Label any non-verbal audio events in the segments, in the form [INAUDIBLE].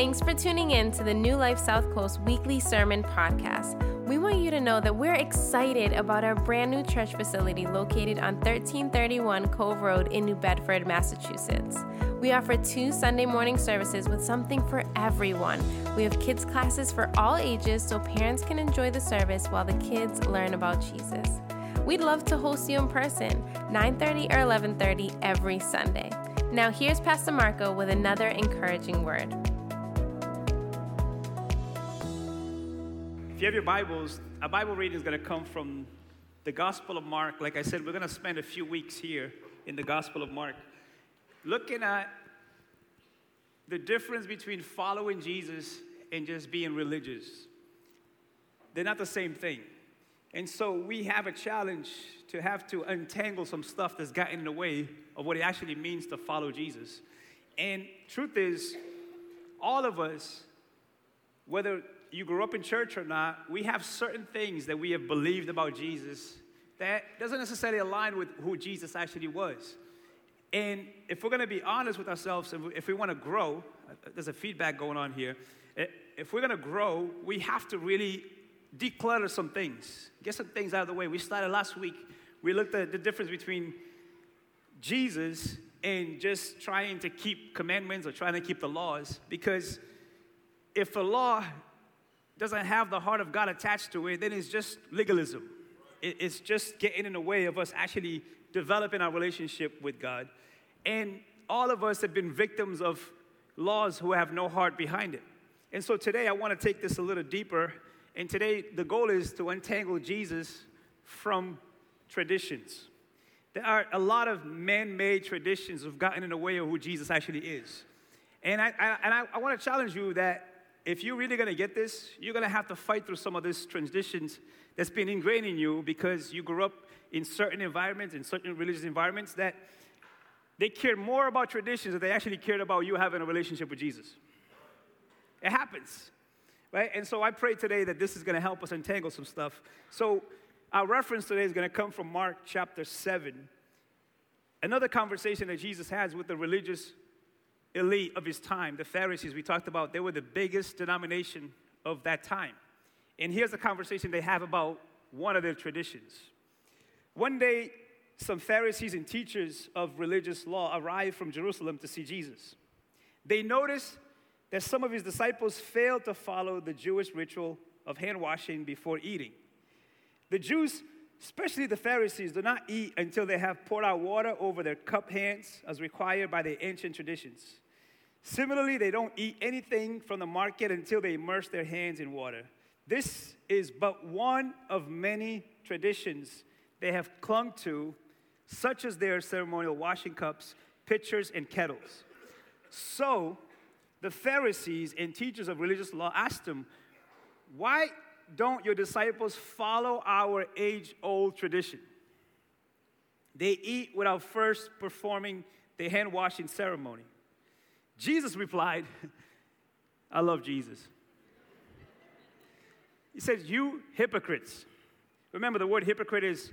Thanks for tuning in to the New Life South Coast weekly sermon podcast. We want you to know that we're excited about our brand new church facility located on 1331 Cove Road in New Bedford, Massachusetts. We offer two Sunday morning services with something for everyone. We have kids' classes for all ages so parents can enjoy the service while the kids learn about Jesus. We'd love to host you in person, 9:30 or 11:30 every Sunday. Now here's Pastor Marco with another encouraging word. If you have your Bibles, a Bible reading is going to come from the Gospel of Mark. Like I said, we're going to spend a few weeks here in the Gospel of Mark looking at the difference between following Jesus and just being religious. They're not the same thing. And so we have a challenge to have to untangle some stuff that's gotten in the way of what it actually means to follow Jesus. And truth is, all of us, whether you grew up in church or not, we have certain things that we have believed about Jesus that doesn't necessarily align with who Jesus actually was. And if we're going to be honest with ourselves, and if we want to grow, there's a feedback going on here. Eh, if we're going to grow, we have to really declutter some things, get some things out of the way. We started last week, we looked at the difference between Jesus and just trying to keep commandments or trying to keep the laws. Because if a law doesn't have the heart of God attached to it, then it's just legalism. It's just getting in the way of us actually developing our relationship with God. And all of us have been victims of laws who have no heart behind it. And so today I want to take this a little deeper. And today the goal is to untangle Jesus from traditions. There are a lot of man made traditions have gotten in the way of who Jesus actually is. And I, I and I, I want to challenge you that if you're really going to get this, you're going to have to fight through some of these transitions that's been ingrained in you because you grew up in certain environments, in certain religious environments, that they cared more about traditions than they actually cared about you having a relationship with Jesus. It happens, right? And so I pray today that this is going to help us untangle some stuff. So our reference today is going to come from Mark chapter 7. Another conversation that Jesus has with the religious elite of his time, the Pharisees we talked about, they were the biggest denomination of that time. And here's a conversation they have about one of their traditions. One day, some Pharisees and teachers of religious law arrived from Jerusalem to see Jesus. They noticed that some of his disciples failed to follow the Jewish ritual of hand washing before eating. The Jews, especially the Pharisees, do not eat until they have poured out water over their cup hands as required by the ancient traditions. Similarly, they don't eat anything from the market until they immerse their hands in water. This is but one of many traditions they have clung to such as their ceremonial washing cups, pitchers, and kettles. So the Pharisees and teachers of religious law asked him, Why don't your disciples follow our age old tradition? They eat without first performing the hand washing ceremony. Jesus replied, [LAUGHS] I love Jesus. He says, You hypocrites. Remember, the word hypocrite is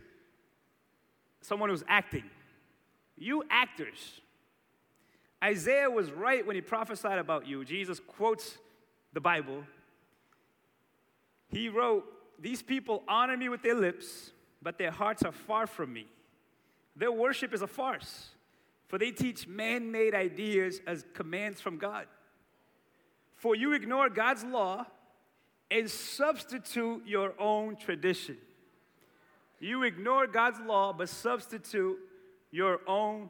someone who's acting. You actors. Isaiah was right when he prophesied about you. Jesus quotes the Bible. He wrote, These people honor me with their lips, but their hearts are far from me. Their worship is a farce, for they teach man made ideas as commands from God. For you ignore God's law and substitute your own tradition. You ignore God's law but substitute your own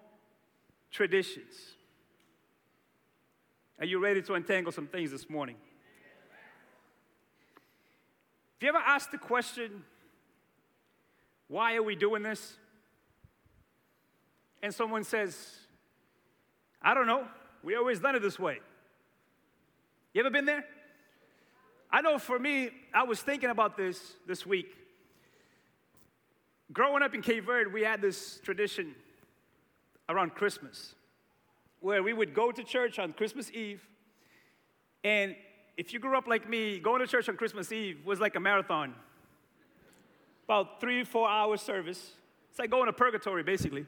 traditions. Are you ready to untangle some things this morning? Have you ever asked the question, why are we doing this? And someone says, I don't know. We always done it this way. You ever been there? I know for me, I was thinking about this this week growing up in Cape Verde, we had this tradition around Christmas where we would go to church on Christmas Eve. And if you grew up like me, going to church on Christmas Eve was like a marathon. About three, four hour service. It's like going to purgatory, basically.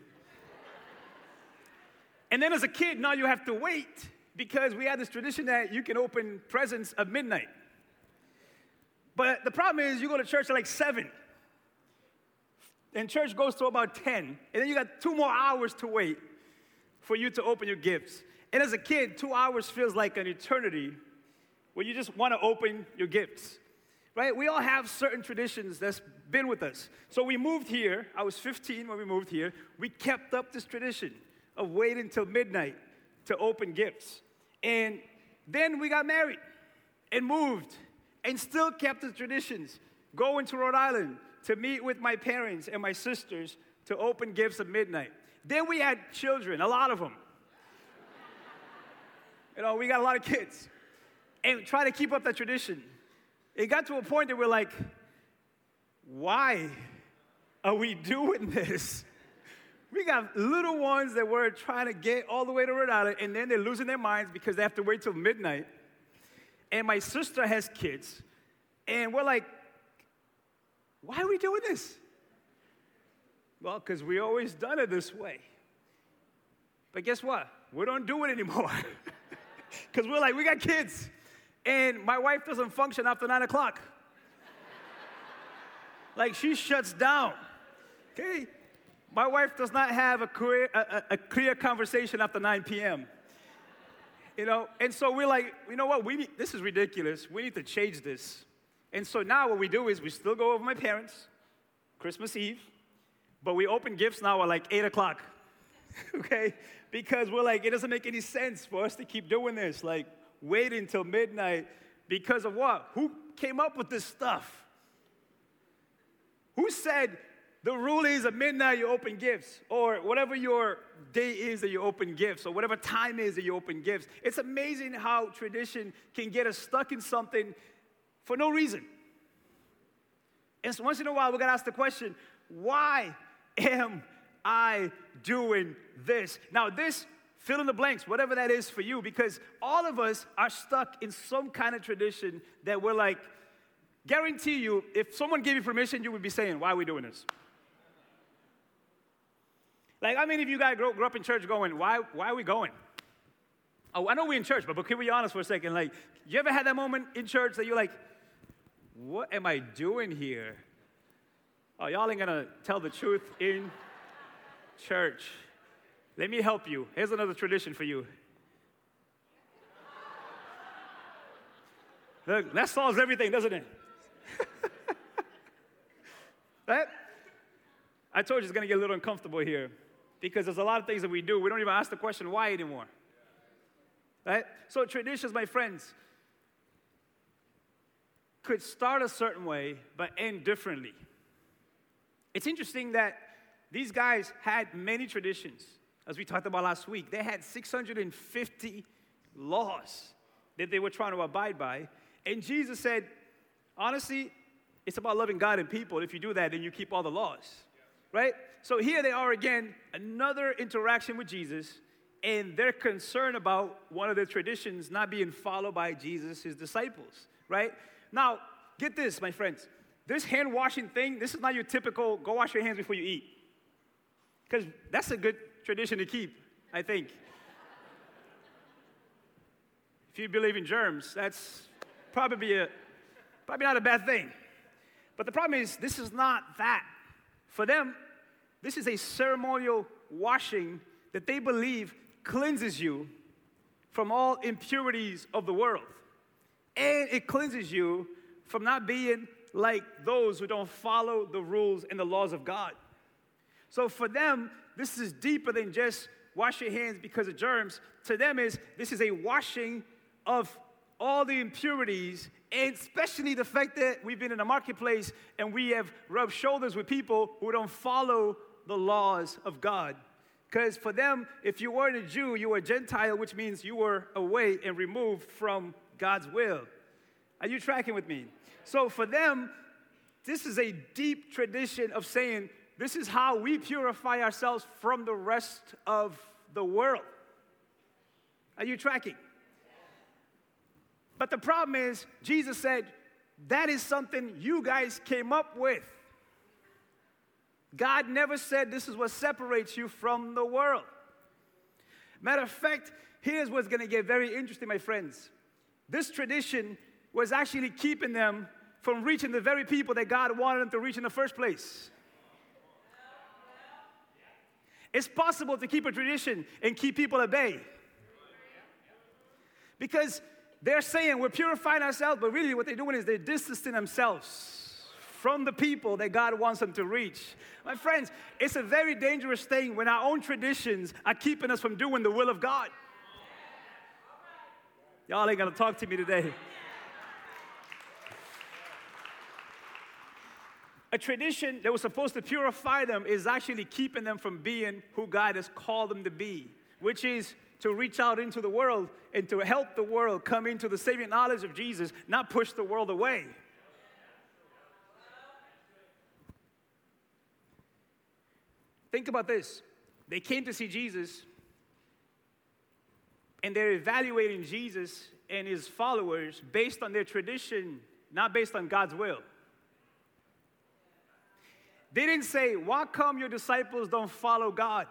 and then as a kid, now you have to wait because we had this tradition that you can open presents at midnight. But the problem is, you go to church at like 7. And church goes to about 10. And then you got two more hours to wait for you to open your gifts. And as a kid, two hours feels like an eternity where you just want to open your gifts. Right? We all have certain traditions that's been with us. So we moved here. I was 15 when we moved here. We kept up this tradition of waiting until midnight to open gifts. And then we got married and moved and still kept the traditions. Going to Rhode Island to meet with my parents and my sisters to open gifts at midnight. Then we had children, a lot of them. [LAUGHS] you know, we got a lot of kids. And try to keep up that tradition. It got to a point that we're like, why are we doing this? [LAUGHS] We got little ones that we're trying to get all the way to Rhode Island, and then they're losing their minds because they have to wait till midnight. And my sister has kids, and we're like, why are we doing this? Well, because we always done it this way. But guess what? We don't do it anymore. [LAUGHS] Because we're like, we got kids. And my wife doesn't function after nine o'clock. like she shuts down. Okay? My wife does not have a clear, a, a clear conversation after 9 p.m. You know, and so we're like, you know what? We need, this is ridiculous. We need to change this. And so now what we do is we still go over my parents, Christmas Eve, but we open gifts now at like 8 o'clock. [LAUGHS] okay? Because we're like, it doesn't make any sense for us to keep doing this. Like, wait until midnight because of what? Who came up with this stuff? Who said the rule is at midnight you open gifts, or whatever your day is that you open gifts, or whatever time is that you open gifts. It's amazing how tradition can get us stuck in something for no reason. And so once in a while, we gotta ask the question why am I doing this? Now, this fill in the blanks, whatever that is for you, because all of us are stuck in some kind of tradition that we're like, guarantee you, if someone gave you permission, you would be saying, Why are we doing this? Like, I mean, if you guys grew, grew up in church going, why, why are we going? Oh, I know we're in church, but, but can we be honest for a second? Like, you ever had that moment in church that you're like, what am I doing here? Oh, y'all ain't gonna tell the truth in church. Let me help you. Here's another tradition for you. Look, that solves everything, doesn't it? [LAUGHS] right? I told you it's gonna get a little uncomfortable here because there's a lot of things that we do. We don't even ask the question why anymore. Right? So, traditions, my friends, could start a certain way but end differently. It's interesting that these guys had many traditions, as we talked about last week. They had 650 laws that they were trying to abide by. And Jesus said, honestly, it's about loving God and people. If you do that, then you keep all the laws right? So here they are again, another interaction with Jesus, and they're concerned about one of the traditions not being followed by Jesus, his disciples, right? Now, get this, my friends. This hand washing thing, this is not your typical go wash your hands before you eat. Because that's a good tradition to keep, I think. if you believe in germs, that's probably a probably not a bad thing. But the problem is, this is not that. For them, this is a ceremonial washing that they believe cleanses you from all impurities of the world. And it cleanses you from not being like those who don't follow the rules and the laws of God. So for them, this is deeper than just wash your hands because of germs. To them is this is a washing of all the impurities, and especially the fact that we've been in a marketplace and we have rubbed shoulders with people who don't follow the laws of God. Because for them, if you weren't a Jew, you were a Gentile, which means you were away and removed from God's will. Are you tracking with me? So for them, this is a deep tradition of saying, this is how we purify ourselves from the rest of the world. Are you tracking? But the problem is, Jesus said, that is something you guys came up with. God never said this is what separates you from the world. Matter of fact, here's what's to get very interesting, my friends. This tradition was actually keeping them from reaching the very people that God wanted them to reach in the first place. It's possible to keep a tradition and keep people at bay. Because they're saying we're purifying ourselves, but really what they're doing is they're distancing themselves from the people that God wants them to reach. My friends, it's a very dangerous thing when our own traditions are keeping us from doing the will of God. Y'all ain't gonna talk to me today. A tradition that was supposed to purify them is actually keeping them from being who God has called them to be, which is to reach out into the world and to help the world come into the saving knowledge of Jesus, not push the world away. Think about this. They came to see Jesus, and they're evaluating Jesus and his followers based on their tradition, not based on God's will. They didn't say, Why come your disciples don't follow God?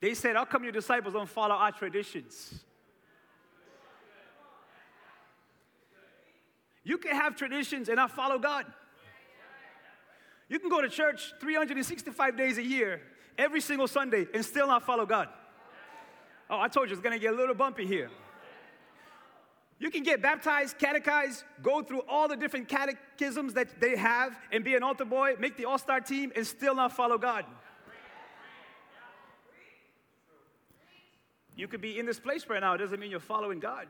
They said, How come your disciples don't follow our traditions? You can have traditions and not follow God. You can go to church 365 days a year, every single Sunday, and still not follow God. Oh, I told you it's gonna get a little bumpy here. You can get baptized, catechized, go through all the different catechisms that they have, and be an altar boy, make the all star team, and still not follow God. You could be in this place right now, it doesn't mean you're following God.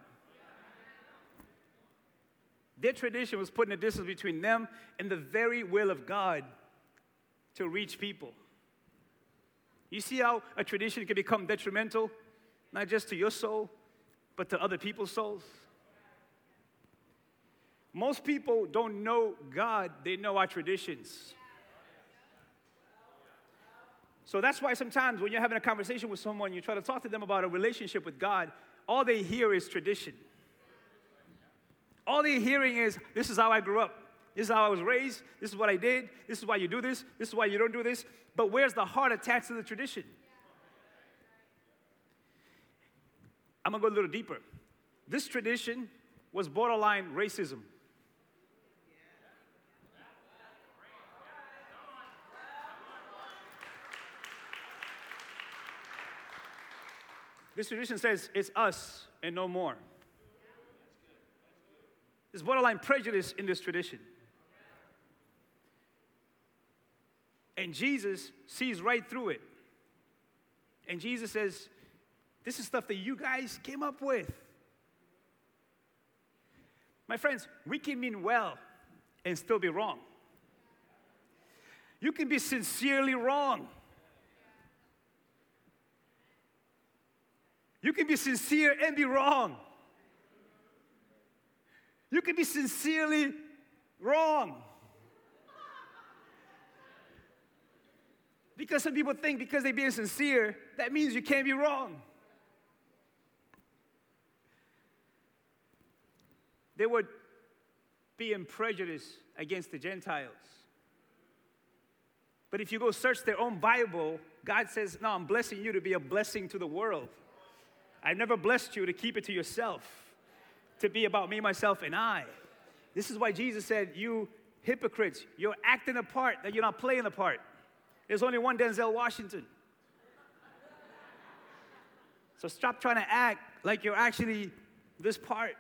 Their tradition was putting a distance between them and the very will of God to reach people. You see how a tradition can become detrimental, not just to your soul, but to other people's souls? Most people don't know God, they know our traditions. So that's why sometimes when you're having a conversation with someone, you try to talk to them about a relationship with God, all they hear is tradition. All they're hearing is, this is how I grew up. This is how I was raised. This is what I did. This is why you do this. This is why you don't do this. But where's the heart attached to the tradition? I'm gonna go a little deeper. This tradition was borderline racism. This tradition says it's us and no more. There's borderline prejudice in this tradition. And Jesus sees right through it. And Jesus says, This is stuff that you guys came up with. My friends, we can mean well and still be wrong. You can be sincerely wrong. You can be sincere and be wrong. You can be sincerely wrong. Because some people think because they're being sincere, that means you can't be wrong. They would be in prejudice against the Gentiles. But if you go search their own Bible, God says, No, I'm blessing you to be a blessing to the world. I've never blessed you to keep it to yourself to be about me, myself, and I. This is why Jesus said, You hypocrites, you're acting a part that you're not playing a part. There's only one Denzel Washington. So stop trying to act like you're actually this part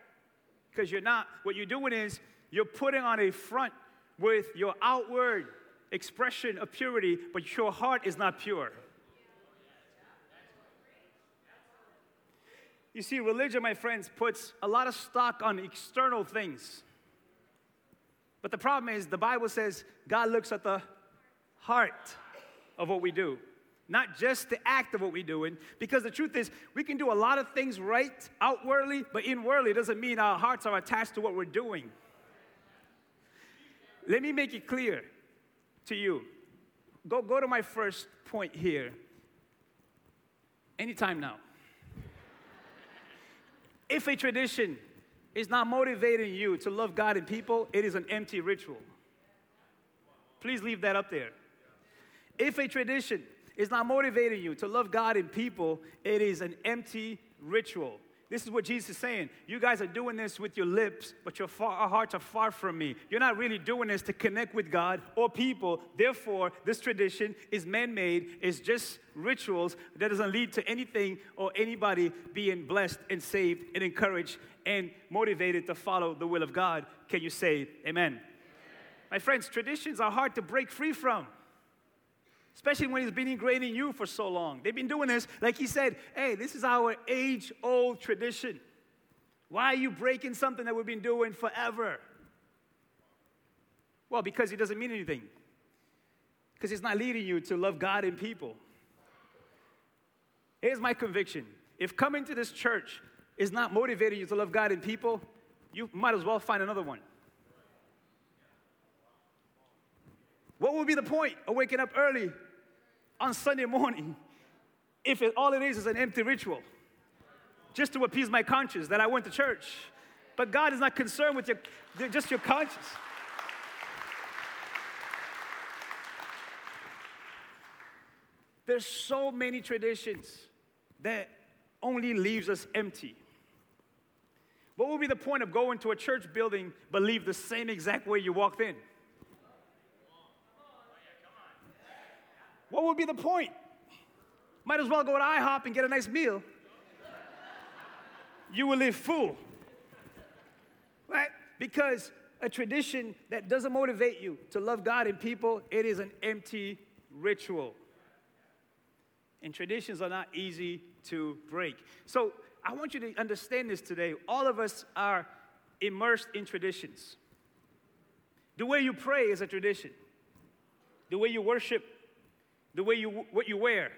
because you're not. What you're doing is you're putting on a front with your outward expression of purity, but your heart is not pure. You see, religion, my friends, puts a lot of stock on external things. But the problem is, the Bible says God looks at the heart of what we do, not just the act of what we do. doing. Because the truth is, we can do a lot of things right outwardly, but inwardly doesn't mean our hearts are attached to what we're doing. Let me make it clear to you. Go, go to my first point here. Anytime now. If a tradition is not motivating you to love God and people, it is an empty ritual. Please leave that up there. If a tradition is not motivating you to love God and people, it is an empty ritual. This is what Jesus is saying. You guys are doing this with your lips, but your far, hearts are far from me. You're not really doing this to connect with God or people. Therefore, this tradition is man made, it's just rituals that doesn't lead to anything or anybody being blessed and saved and encouraged and motivated to follow the will of God. Can you say amen? amen. My friends, traditions are hard to break free from especially when he's been ingraining you for so long. They've been doing this, like he said, hey, this is our age old tradition. Why are you breaking something that we've been doing forever? Well, because it doesn't mean anything. Because it's not leading you to love God and people. Here's my conviction if coming to this church is not motivating you to love God and people, you might as well find another one. What would be the point of waking up early on Sunday morning if it, all it is is an empty ritual? Just to appease my conscience that I went to church. But God is not concerned with your, just your conscience. There's so many traditions that only leaves us empty. What would be the point of going to a church building but leave the same exact way you walked in? What would be the point? Might as well go to IHOP and get a nice meal. You will live full. Right? Because a tradition that doesn't motivate you to love God and people, it is an empty ritual. And traditions are not easy to break. So I want you to understand this today. All of us are immersed in traditions. The way you pray is a tradition. The way you worship the way you, what you wear,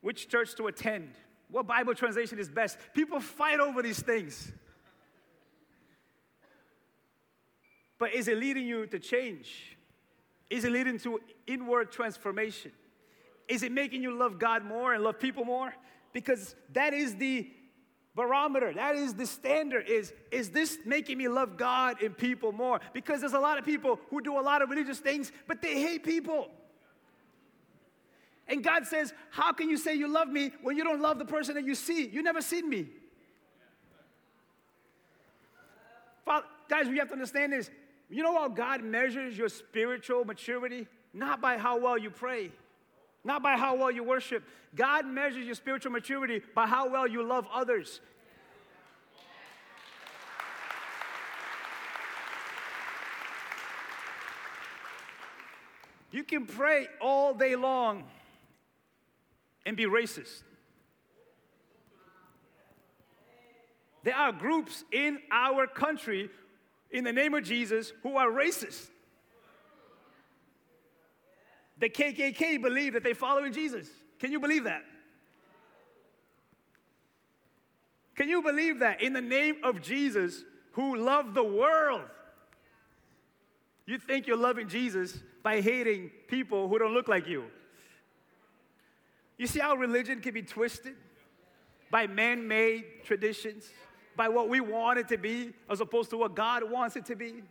which church to attend, what Bible translation is best. People fight over these things. But is it leading you to change? Is it leading to inward transformation? Is it making you love God more and love people more? Because that is the barometer. That is the standard. Is, is this making me love God and people more? Because there's a lot of people who do a lot of religious things, but they hate people. And God says, How can you say you love me when you don't love the person that you see? You never seen me. Father, guys, we have to understand this. You know how God measures your spiritual maturity? Not by how well you pray, not by how well you worship. God measures your spiritual maturity by how well you love others. You can pray all day long and be racist. There are groups in our country, in the name of Jesus, who are racist. The KKK believe that they follow in Jesus. Can you believe that? Can you believe that in the name of Jesus, who loved the world, you think you're loving Jesus by hating people who don't look like you? You see how religion can be twisted by man made traditions, by what we want it to be, as opposed to what God wants it to be?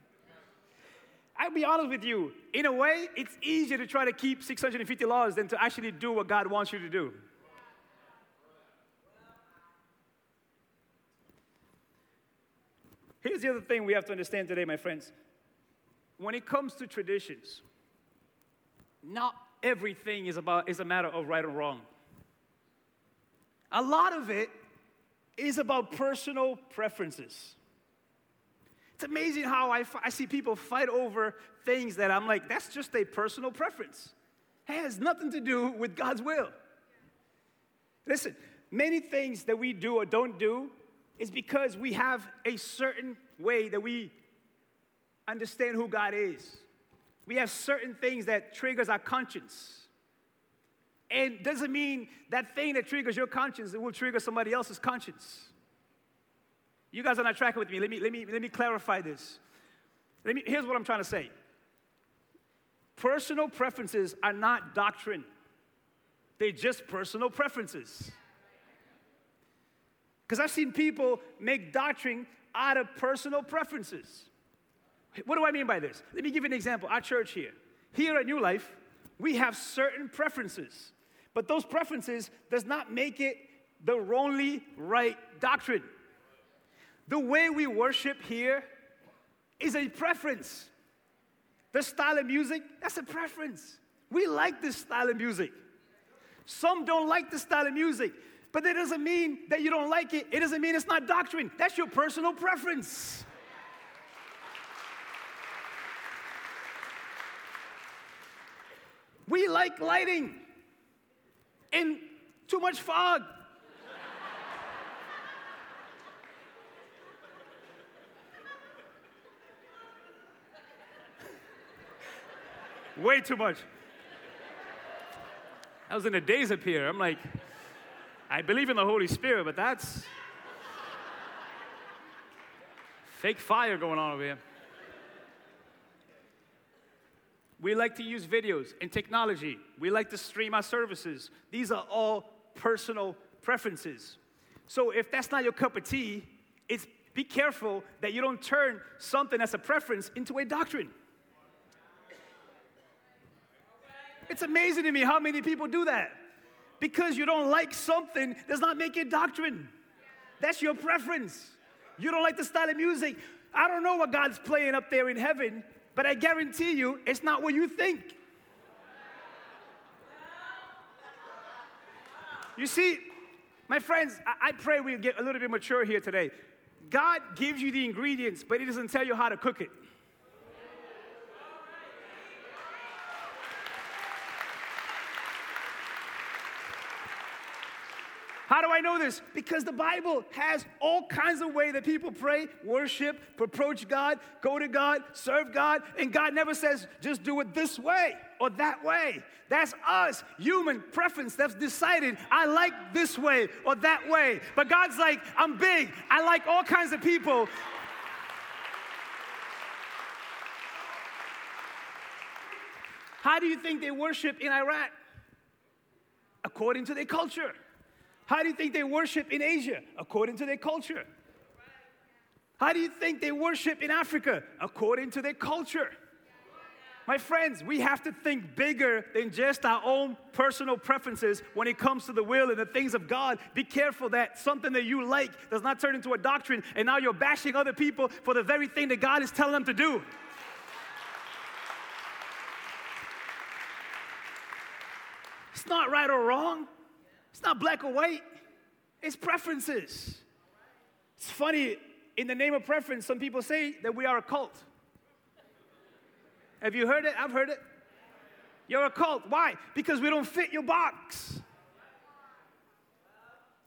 I'll be honest with you, in a way, it's easier to try to keep 650 laws than to actually do what God wants you to do. Here's the other thing we have to understand today, my friends. When it comes to traditions, not everything is, about, is a matter of right or wrong. A lot of it is about personal preferences. It's amazing how I, I see people fight over things that I'm like, that's just a personal preference. It has nothing to do with God's will. Listen, many things that we do or don't do is because we have a certain way that we understand who God is we have certain things that triggers our conscience. And doesn't mean that thing that triggers your conscience it will trigger somebody else's conscience. You guys are not tracking with me. Let me, let me, let me clarify this. Let me, here's what I'm trying to say personal preferences are not doctrine, they're just personal preferences. Because I've seen people make doctrine out of personal preferences. What do I mean by this? Let me give you an example. Our church here. Here at New Life, we have certain preferences, but those preferences does not make it the only right doctrine. The way we worship here is a preference. The style of music, that's a preference. We like this style of music. Some don't like the style of music, but that doesn't mean that you don't like it. It doesn't mean it's not doctrine. That's your personal preference. We like lighting in too much fog. Way too much. I was in a daze up here. I'm like, I believe in the Holy Spirit, but that's fake fire going on over here. We like to use videos and technology. We like to stream our services. These are all personal preferences. So if that's not your cup of tea, it's be careful that you don't turn something that's a preference into a doctrine. It's amazing to me how many people do that. Because you don't like something does not make it doctrine. That's your preference. You don't like the style of music. I don't know what God's playing up there in heaven, but I guarantee you it's not what you think. You see, my friends, I, I pray we get a little bit mature here today. God gives you the ingredients, but He doesn't tell you how to cook it. How do I know this? Because the Bible has all kinds of way that people pray, worship, approach God, go to God, serve God, and God never says just do it this way or that way. That's us, human preference that's decided I like this way or that way. But God's like, I'm big. I like all kinds of people. How do you think they worship in Iraq? According to their culture. How do you think they worship in Asia? According to their culture. How do you think they worship in Africa? According to their culture. My friends, we have to think bigger than just our own personal preferences when it comes to the will and the things of God. Be careful that something that you like does not turn into a doctrine and now you're bashing other people for the very thing that God is telling them to do. It's not right or wrong. It's not black or white, it's preferences. It's funny, in the name of preference, some people say that we are a cult. Have you heard it? I've heard it. You're a cult. Why? Because we don't fit your box.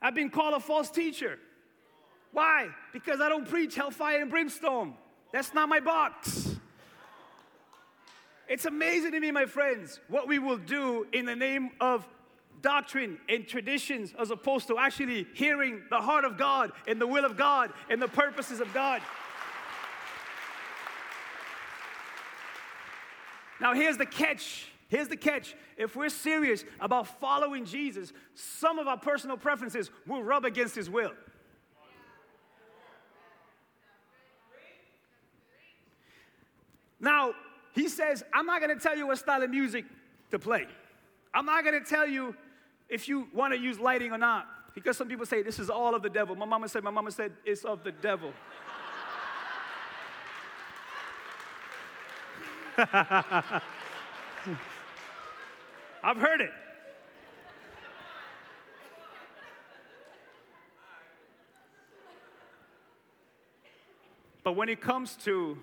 I've been called a false teacher. Why? Because I don't preach hellfire and brimstone. That's not my box. It's amazing to me, my friends, what we will do in the name of doctrine and traditions as opposed to actually hearing the heart of God and the will of God and the purposes of God. Now, here's the catch. Here's the catch. If we're serious about following Jesus, some of our personal preferences will rub against his will. Now, he says, I'm not going to tell you what style of music to play. I'm not going to tell you if you want to use lighting or not. Because some people say this is all of the devil. My mama said, my mama said it's of the devil. [LAUGHS] I've heard it. But when it comes to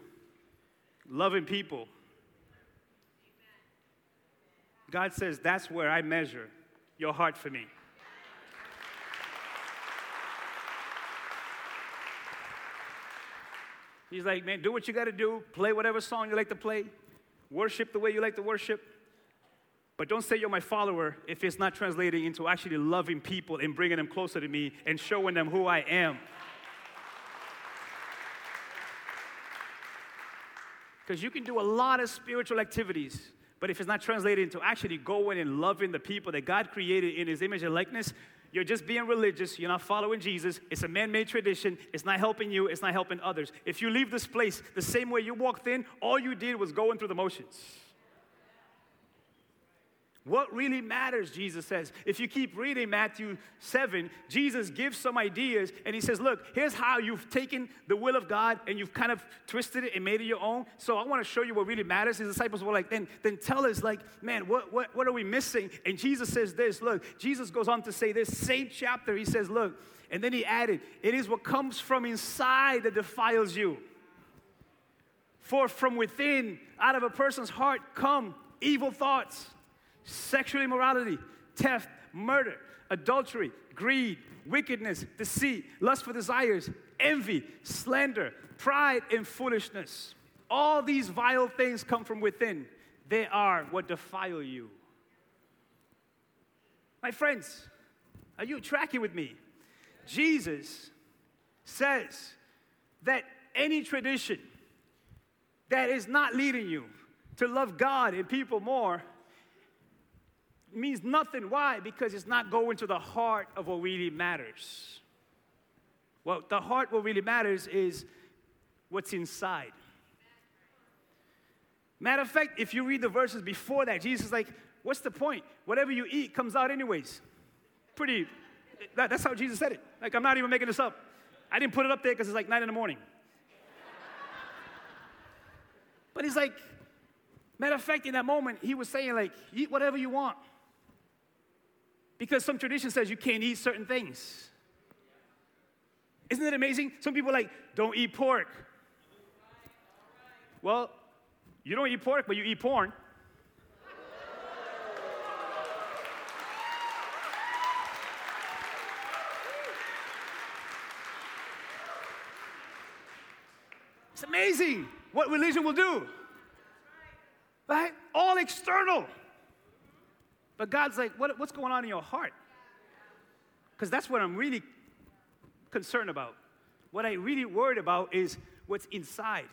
loving people, God says that's where I measure your heart for me. He's like, man, do what you got to do, play whatever song you like to play, worship the way you like to worship. But don't say you're my follower if it's not translating into actually loving people and bringing them closer to me and showing them who I am. [LAUGHS] Because you can do a lot of spiritual activities but if it's not translated into actually going and loving the people that God created in His image and likeness, you're just being religious. You're not following Jesus. It's a man made tradition. It's not helping you. It's not helping others. If you leave this place the same way you walked in, all you did was going through the motions. What really matters, Jesus says. If you keep reading Matthew 7, Jesus gives some ideas and he says, Look, here's how you've taken the will of God and you've kind of twisted it and made it your own. So I want to show you what really matters. His disciples were like, Then, then tell us, like, man, what, what, what are we missing? And Jesus says this Look, Jesus goes on to say this same chapter. He says, Look, and then he added, It is what comes from inside that defiles you. For from within, out of a person's heart, come evil thoughts sexual immorality, theft, murder, adultery, greed, wickedness, deceit, lust for desires, envy, slander, pride, and foolishness. All these vile things come from within. They are what defile you. My friends, are you tracking with me? Jesus says that any tradition that is not leading you to love God and people more means nothing. Why? Because it's not going to the heart of what really matters. Well, the heart, what really matters is what's inside. Matter of fact, if you read the verses before that, Jesus is like, what's the point? Whatever you eat comes out anyways. Pretty, that, that's how Jesus said it. Like, I'm not even making this up. I didn't put it up there because it's like nine in the morning. but he's like, matter of fact, in that moment, he was saying, like, eat whatever you want. Because some tradition says you can't eat certain things. Isn't it amazing? Some people like, don't eat pork. Well, you don't eat pork, but you eat porn. It's amazing what religion will do. Right? All external. But God's like, what, what's going on in your heart? Because that's what I'm really concerned about. What I really worried about is what's inside.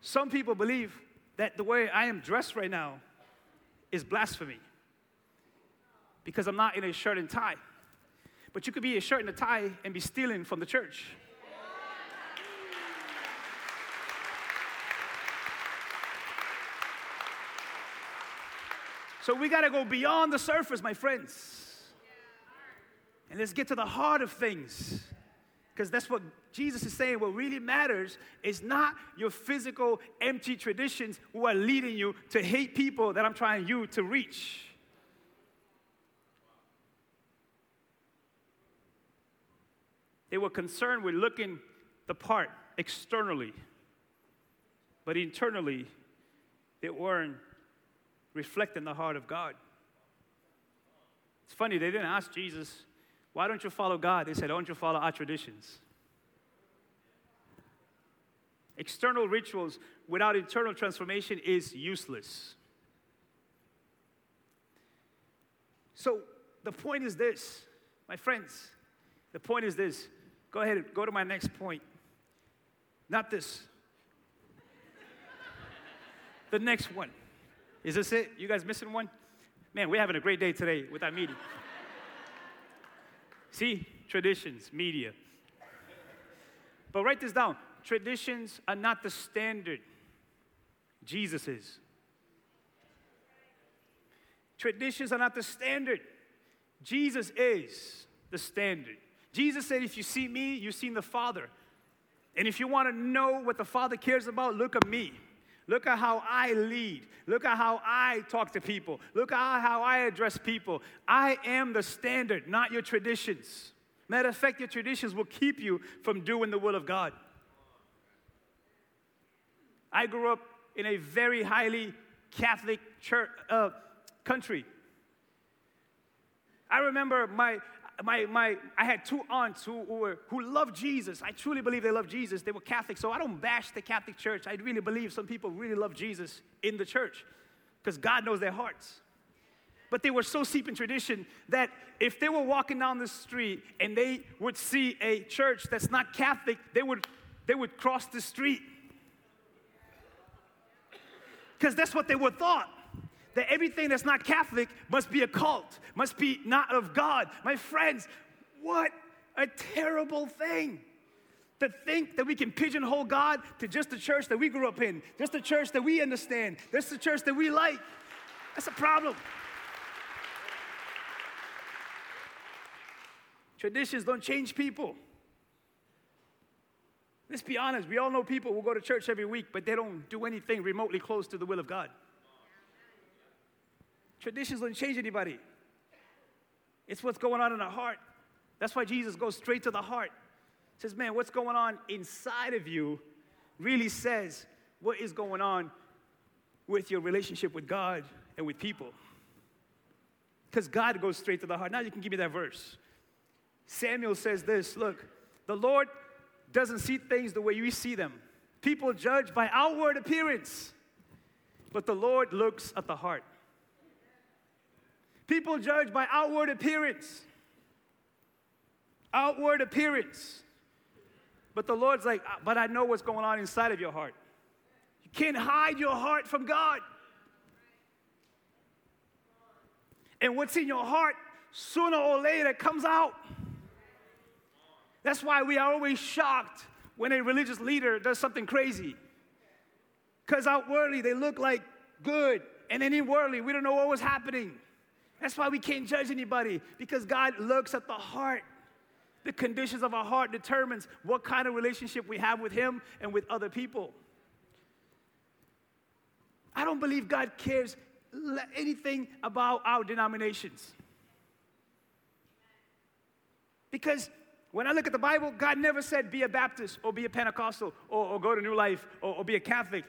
Some people believe that the way I am dressed right now is blasphemy because I'm not in a shirt and tie. But you could be a shirt and a tie and be stealing from the church. So we got to go beyond the surface, my friends. And let's get to the heart of things. Because that's what Jesus is saying. What really matters is not your physical, empty traditions who are leading you to hate people that I'm trying you to reach. They were concerned with looking the part externally, but internally, they weren't reflecting the heart of God. It's funny, they didn't ask Jesus, why don't you follow God? They said, don't you follow our traditions? External rituals without internal transformation is useless. So the point is this, my friends, the point is this. Go ahead, go to my next point. Not this. [LAUGHS] the next one. Is this it? You guys missing one? Man, we're having a great day today with our meeting. [LAUGHS] See, traditions, media. But write this down traditions are not the standard, Jesus is. Traditions are not the standard, Jesus is the standard. Jesus said, If you see me, you've seen the Father. And if you want to know what the Father cares about, look at me. Look at how I lead. Look at how I talk to people. Look at how I address people. I am the standard, not your traditions. Matter of fact, your traditions will keep you from doing the will of God. I grew up in a very highly Catholic church, uh, country. I remember my, my, my, I had two aunts who, who, were, who loved Jesus. I truly believe they loved Jesus. They were Catholic, so I don't bash the Catholic Church. I really believe some people really love Jesus in the church because God knows their hearts. But they were so steep in tradition that if they were walking down the street and they would see a church that's not Catholic, they would, they would cross the street. Because that's what they were thought that everything that's not Catholic must be a cult, must be not of God. My friends, what a terrible thing. to think that we can pigeonhole God to just the church that we grew up in, just the church that we understand, just the church that we like. That's a problem. Traditions don't change people. Let's be honest, we all know people who go to church every week, but they don't do anything remotely close to the will of God. Traditions don't change anybody. It's what's going on in the heart. That's why Jesus goes straight to the heart. He says, Man, what's going on inside of you really says what is going on with your relationship with God and with people. Because God goes straight to the heart. Now you can give me that verse. Samuel says this Look, the Lord doesn't see things the way we see them. People judge by outward appearance, but the Lord looks at the heart. People judge by outward appearance. Outward appearance. But the Lord's like, ah, but I know what's going on inside of your heart. You can't hide your heart from God. And what's in your heart, sooner or later, comes out. That's why we are always shocked when a religious leader does something crazy. Because outwardly they look like good, and then inwardly we don't know what was happening. That's why we can't judge anybody, because God looks at the heart. The conditions of our heart determines what kind of relationship we have with Him and with other people. I don't believe God cares anything about our denominations. Because when I look at the Bible, God never said be a Baptist or be a Pentecostal or, or go to New Life or, or be a Catholic.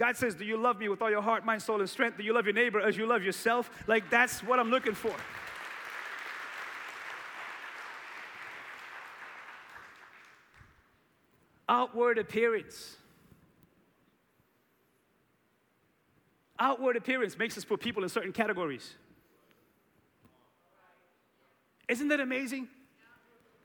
God says, Do you love me with all your heart, mind, soul, and strength? Do you love your neighbor as you love yourself? Like, that's what I'm looking for. Outward appearance. Outward appearance makes us put people in certain categories. Isn't that amazing?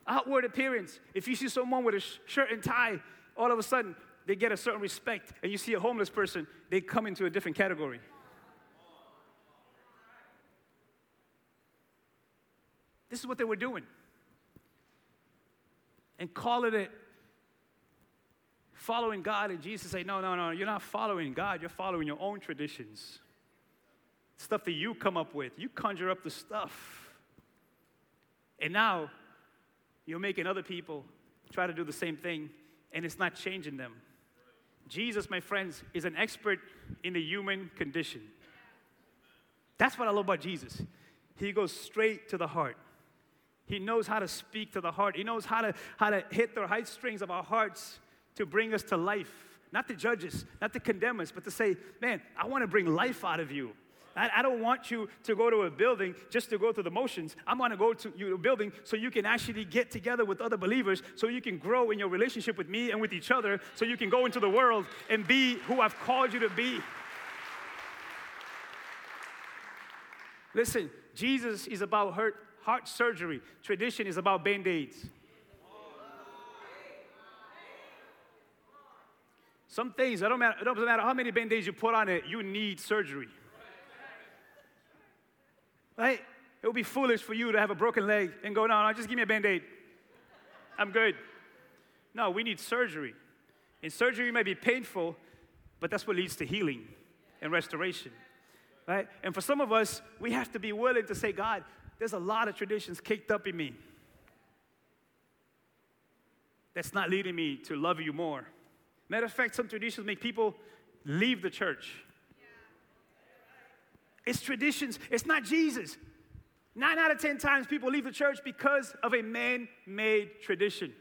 Outward appearance. If you see someone with a shirt and tie, all of a sudden they get a certain respect, and you see a homeless person, they come into a different category. This is what they were doing. And calling it following God, and Jesus say, No, no, no, you're not following God, you're following your own traditions. Stuff that you come up with. You conjure up the stuff. And now you're making other people try to do the same thing, and it's not changing them. Jesus, my friends, is an expert in the human condition. That's what I love about Jesus. He goes straight to the heart. He knows how to speak to the heart. He knows how to, how to hit the heartstrings of our hearts to bring us to life. Not to judge us, not to condemn us, but to say, man, I want to bring life out of you. I, I don't want you to go to a building just to go through the motions. I'm going to go to your building so you can actually get together with other believers, so you can grow in your relationship with me and with each other, so you can go into the world and be who I've called you to be. Listen, Jesus is about heart, heart surgery. Tradition is about band aids. Some things, it, don't matter, it doesn't matter how many band aids you put on it, you need surgery. Right? It would be foolish for you to have a broken leg and go, no, no, just give me a band aid. I'm good. No, we need surgery. And surgery may be painful, but that's what leads to healing and restoration. Right? And for some of us, we have to be willing to say, God, there's a lot of traditions caked up in me that's not leading me to love you more. Matter of fact, some traditions make people leave the church it's traditions, it's not Jesus. Nine out of 10 times people leave the church because of a man made tradition,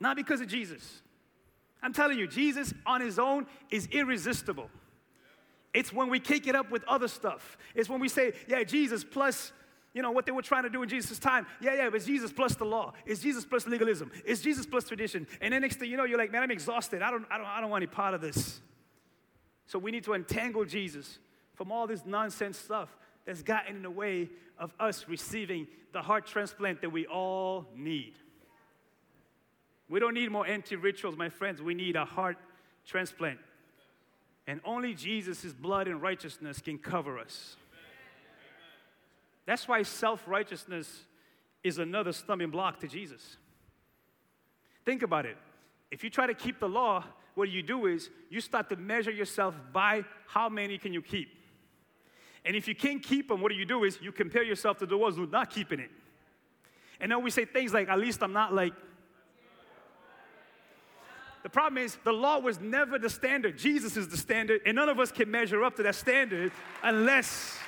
not because of Jesus. I'm telling you, Jesus on his own is irresistible. It's when we kick it up with other stuff. It's when we say, yeah, Jesus plus, you know, what they were trying to do in Jesus' time. Yeah, yeah, but Jesus plus the law. It's Jesus plus legalism. It's Jesus plus tradition. And then next thing you know, you're like, man, I'm exhausted. I don't, I don't, I don't want any part of this. So we need to entangle Jesus from all this nonsense stuff that's gotten in the way of us receiving the heart transplant that we all need. We don't need more empty rituals, my friends. We need a heart transplant. And only Jesus' blood and righteousness can cover us. That's why self righteousness is another stumbling block to Jesus. think about it. If you try to keep the law, what you do is you start to measure yourself by how many can you keep. And if you can't keep them, what do you do is you compare yourself to the ones who are not keeping it. And then we say things like, at least I'm not like. The problem is the law was never the standard. Jesus is the standard, and none of us can measure up to that standard unless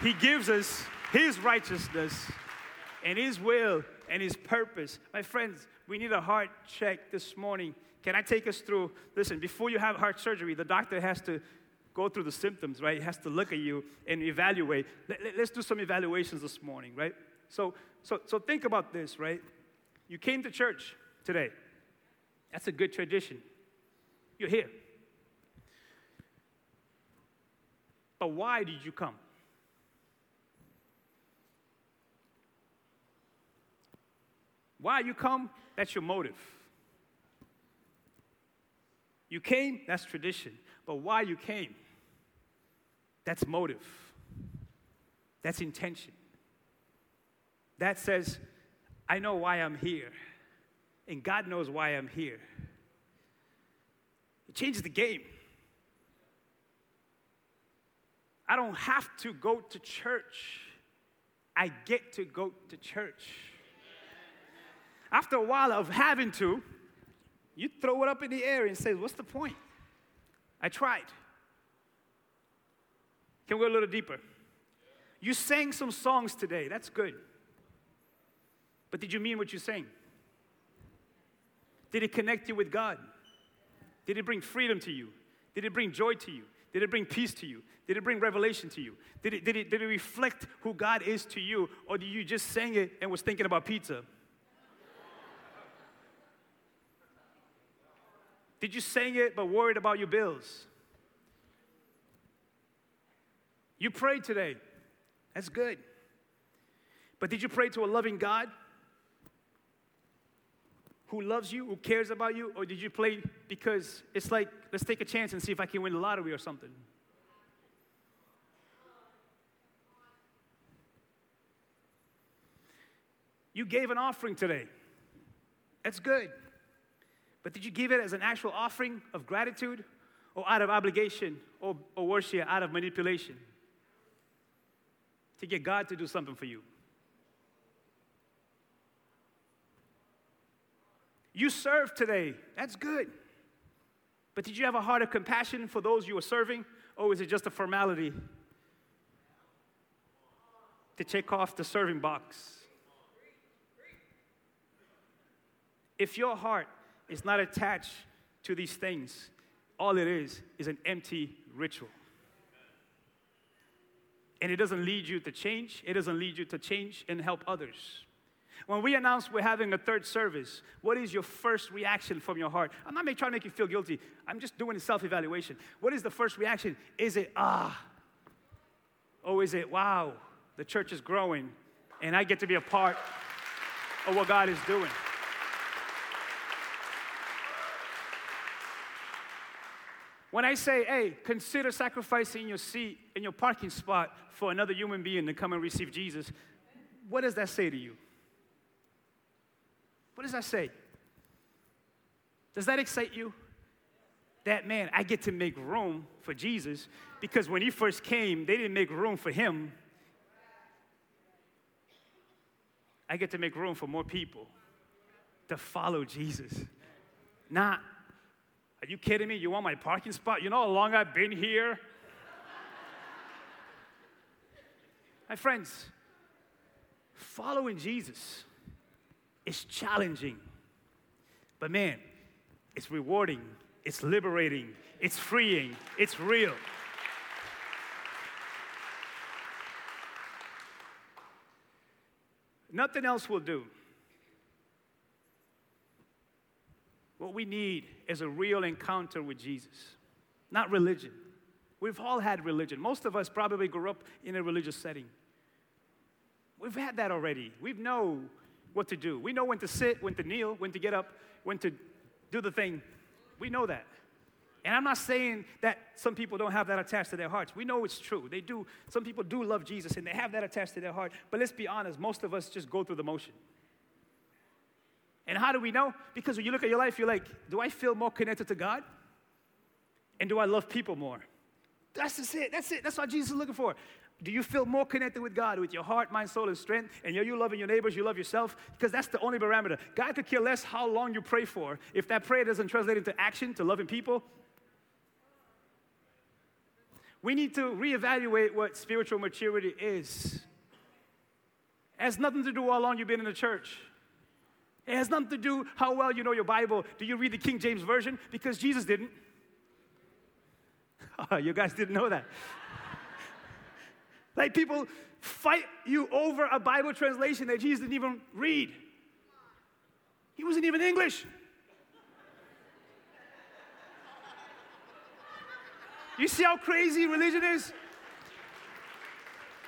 He gives us His righteousness and His will and His purpose. My friends, we need a heart check this morning. Can I take us through? Listen, before you have heart surgery, the doctor has to go through the symptoms, right? He has to look at you and evaluate. Let, us do some evaluations this morning, right? So, so, so think about this, right? You came to church today. That's a good tradition. You're here. But why did you come? Why you come? That's your motive. You came, that's tradition. But why you came, that's motive. That's intention. That says, I know why I'm here, and God knows why I'm here. It changes the game. I don't have to go to church, I get to go to church. After a while of having to, you throw it up in the air and say, What's the point? I tried. Can we go a little deeper? You sang some songs today. That's good. But did you mean what you sang? Did it connect you with God? Did it bring freedom to you? Did it bring joy to you? Did it bring peace to you? Did it bring revelation to you? Did it, did it, did it reflect who God is to you? Or did you just sing it and was thinking about pizza? Did you sing it but worried about your bills? You prayed today. That's good. But did you pray to a loving God who loves you, who cares about you? Or did you play because it's like, let's take a chance and see if I can win the lottery or something? You gave an offering today. That's good. But did you give it as an actual offering of gratitude or out of obligation or, or worship out of manipulation? To get God to do something for you. You served today. That's good. But did you have a heart of compassion for those you were serving? Or is it just a formality to check off the serving box? If your heart is not attached to these things. All it is is an empty ritual. And it doesn't lead you to change, it doesn't lead you to change and help others. When we announce we're having a third service, what is your first reaction from your heart? I'm not trying to make you feel guilty. I'm just doing a self evaluation. What is the first reaction? Is it, ah? Or is it, wow, the church is growing and I get to be a part of what God is doing? When I say, hey, consider sacrificing your seat in your parking spot for another human being to come and receive Jesus, what does that say to you? What does that say? Does that excite you? That man, I get to make room for Jesus because when he first came, they didn't make room for him. I get to make room for more people to follow Jesus. Not are you kidding me? You want my parking spot? You know how long I've been here? my friends, following Jesus is challenging. But man, it's rewarding, it's liberating, it's freeing, it's real. Nothing else will do. What we need is a real encounter with Jesus, not religion. We've all had religion. Most of us probably grew up in a religious setting. We've had that already. We know what to do. We know when to sit, when to kneel, when to get up, when to do the thing. We know that. And I'm not saying that some people don't have that attached to their hearts. We know it's true. They do. Some people do love Jesus and they have that attached to their heart. But let's be honest, most of us just go through the motion. And how do we know? Because when you look at your life, you're like, do I feel more connected to God? And do I love people more? That's just it. That's it. That's what Jesus is looking for. Do you feel more connected with God with your heart, mind, soul, and strength? And are you loving your neighbors? You love yourself? Because that's the only parameter. God could care less how long you pray for. If that prayer doesn't translate into action to loving people, we need to reevaluate what spiritual maturity is. It has nothing to do how long you've been in the church. It has nothing to do how well you know your Bible. Do you read the King James Version? Because Jesus didn't. Oh, [LAUGHS] you guys didn't know that. like people fight you over a Bible translation that Jesus didn't even read. He wasn't even English. You see how crazy religion is?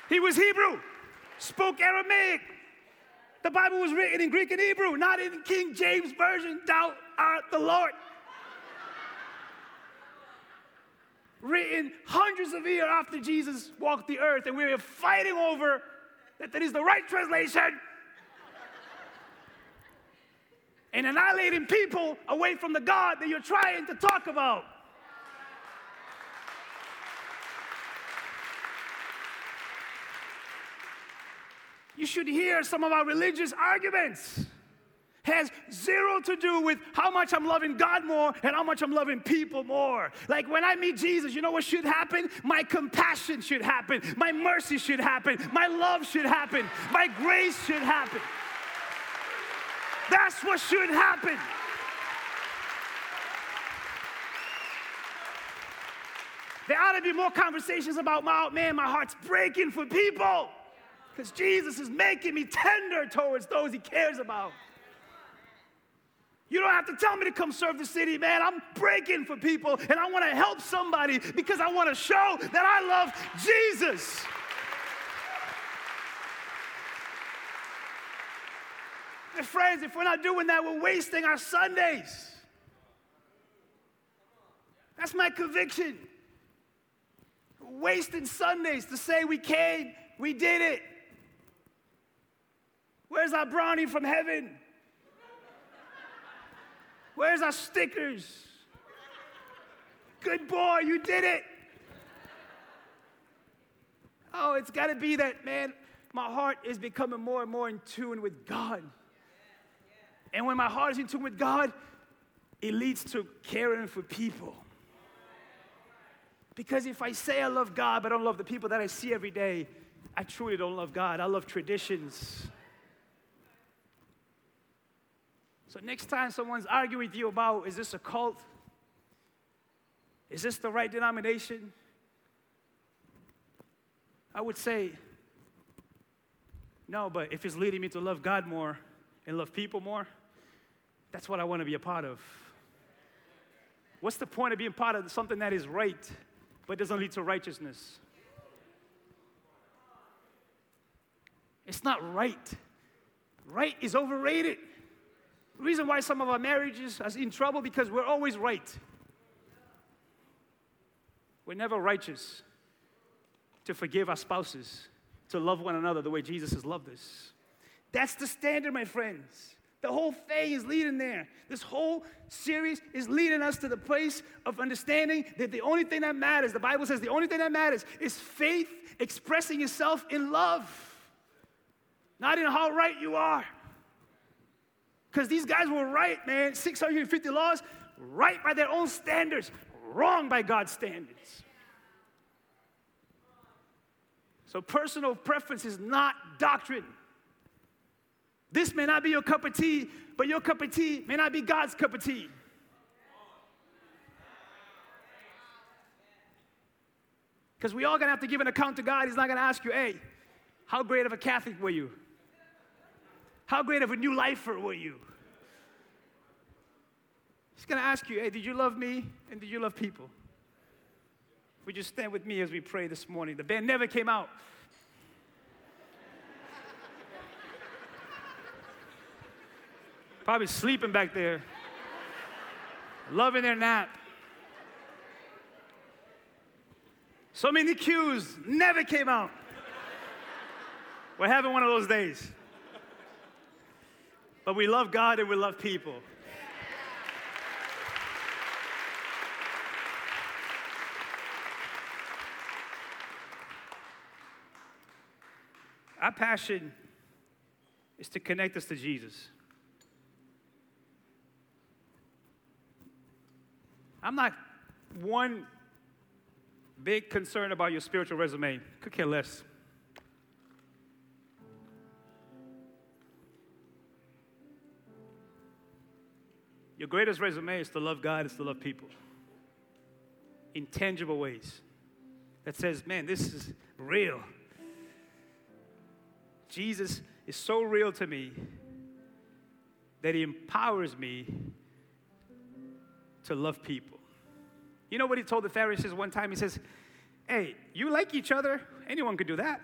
He was Hebrew, spoke Aramaic. The Bible was written in Greek and Hebrew, not in King James Version. Thou art the Lord. written hundreds of years after Jesus walked the earth, and we are fighting over that that is the right translation. and annihilating people away from the God that you're trying to talk about. You should hear some of our religious arguments has zero to do with how much I'm loving God more and how much I'm loving people more. Like when I meet Jesus, you know what should happen? My compassion should happen, my mercy should happen, my love should happen, my grace should happen. That's what should happen. There ought to be more conversations about, my, man, my heart's breaking for people. Because Jesus is making me tender towards those he cares about. You don't have to tell me to come serve the city, man. I'm breaking for people and I want to help somebody because I want to show that I love Jesus. And friends, if we're not doing that, we're wasting our Sundays. That's my conviction. Wasting Sundays to say we came, we did it. Where's our brownie from heaven? Where's our stickers? Good boy, you did it. Oh, it's got to be that, man. My heart is becoming more and more in tune with God. And when my heart is in tune with God, it leads to caring for people. Because if I say I love God, but I don't love the people that I see every day, I truly don't love God. I love traditions. So next time someone's arguing with you about is this a cult? Is this the right denomination? I would say, no, but if it's leading me to love God more and love people more, that's what I want to be a part of. What's the point of being part of something that is right but doesn't lead to righteousness? It's not right. Right is overrated. Reason why some of our marriages are in trouble because we're always right. We're never righteous to forgive our spouses, to love one another the way Jesus has loved us. That's the standard, my friends. The whole thing is leading there. This whole series is leading us to the place of understanding that the only thing that matters, the Bible says the only thing that matters is faith expressing itself in love, not in how right you are. Because these guys were right, man. 650 laws, right by their own standards, wrong by God's standards. So personal preference is not doctrine. This may not be your cup of tea, but your cup of tea may not be God's cup of tea. Because we all gonna have to give an account to God. He's not gonna ask you, hey, how great of a Catholic were you? How great of a new lifer were you? He's going to ask you, hey, did you love me and did you love people? Would you stand with me as we pray this morning? The band never came out. Probably sleeping back there, loving their nap. So many cues never came out. We're having one of those days. But we love God and we love people. Our passion is to connect us to Jesus. I'm not one big concern about your spiritual resume. Could care less. Greatest resume is to love God, is to love people in tangible ways. That says, man, this is real. Jesus is so real to me that he empowers me to love people. You know what he told the Pharisees one time? He says, Hey, you like each other? Anyone could do that.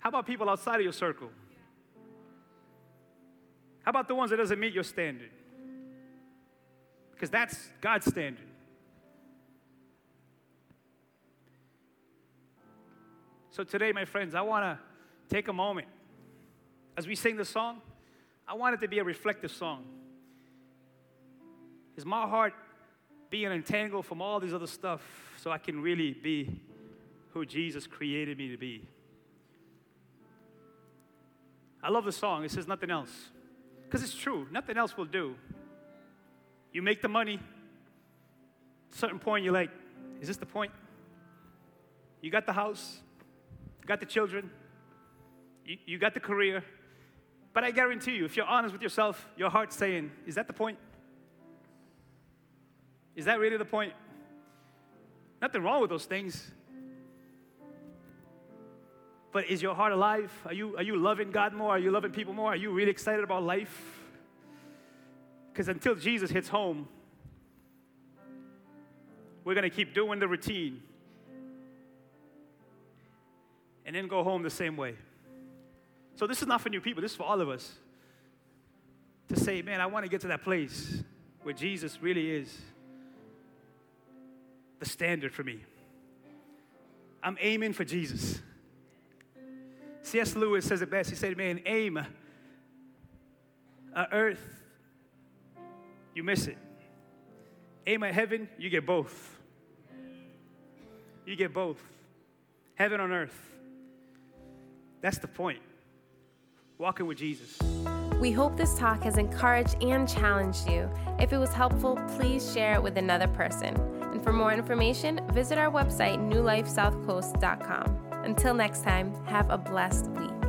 How about people outside of your circle? How about the ones that doesn't meet your standard? Because that's God's standard. So today, my friends, I want to take a moment. As we sing the song, I want it to be a reflective song. Is my heart being entangled from all this other stuff so I can really be who Jesus created me to be? I love the song. It says nothing else. Because it's true, nothing else will do. You make the money, certain point, you're like, is this the point? You got the house, you got the children, you, you got the career. But I guarantee you, if you're honest with yourself, your heart's saying, Is that the point? Is that really the point? Nothing wrong with those things. But is your heart alive? Are you, are you loving God more? Are you loving people more? Are you really excited about life? Because until Jesus hits home, we're going to keep doing the routine and then go home the same way. So this is not for new people, this is for all of us. To say, man, I want to get to that place where Jesus really is the standard for me. I'm aiming for Jesus. C.S. Lewis says it best. He said, man, aim at earth, you miss it. Aim at heaven, you get both. You get both. Heaven on earth. That's the point walking with Jesus. We hope this talk has encouraged and challenged you. If it was helpful, please share it with another person. And for more information, visit our website, newlifesouthcoast.com. Until next time, have a blessed week.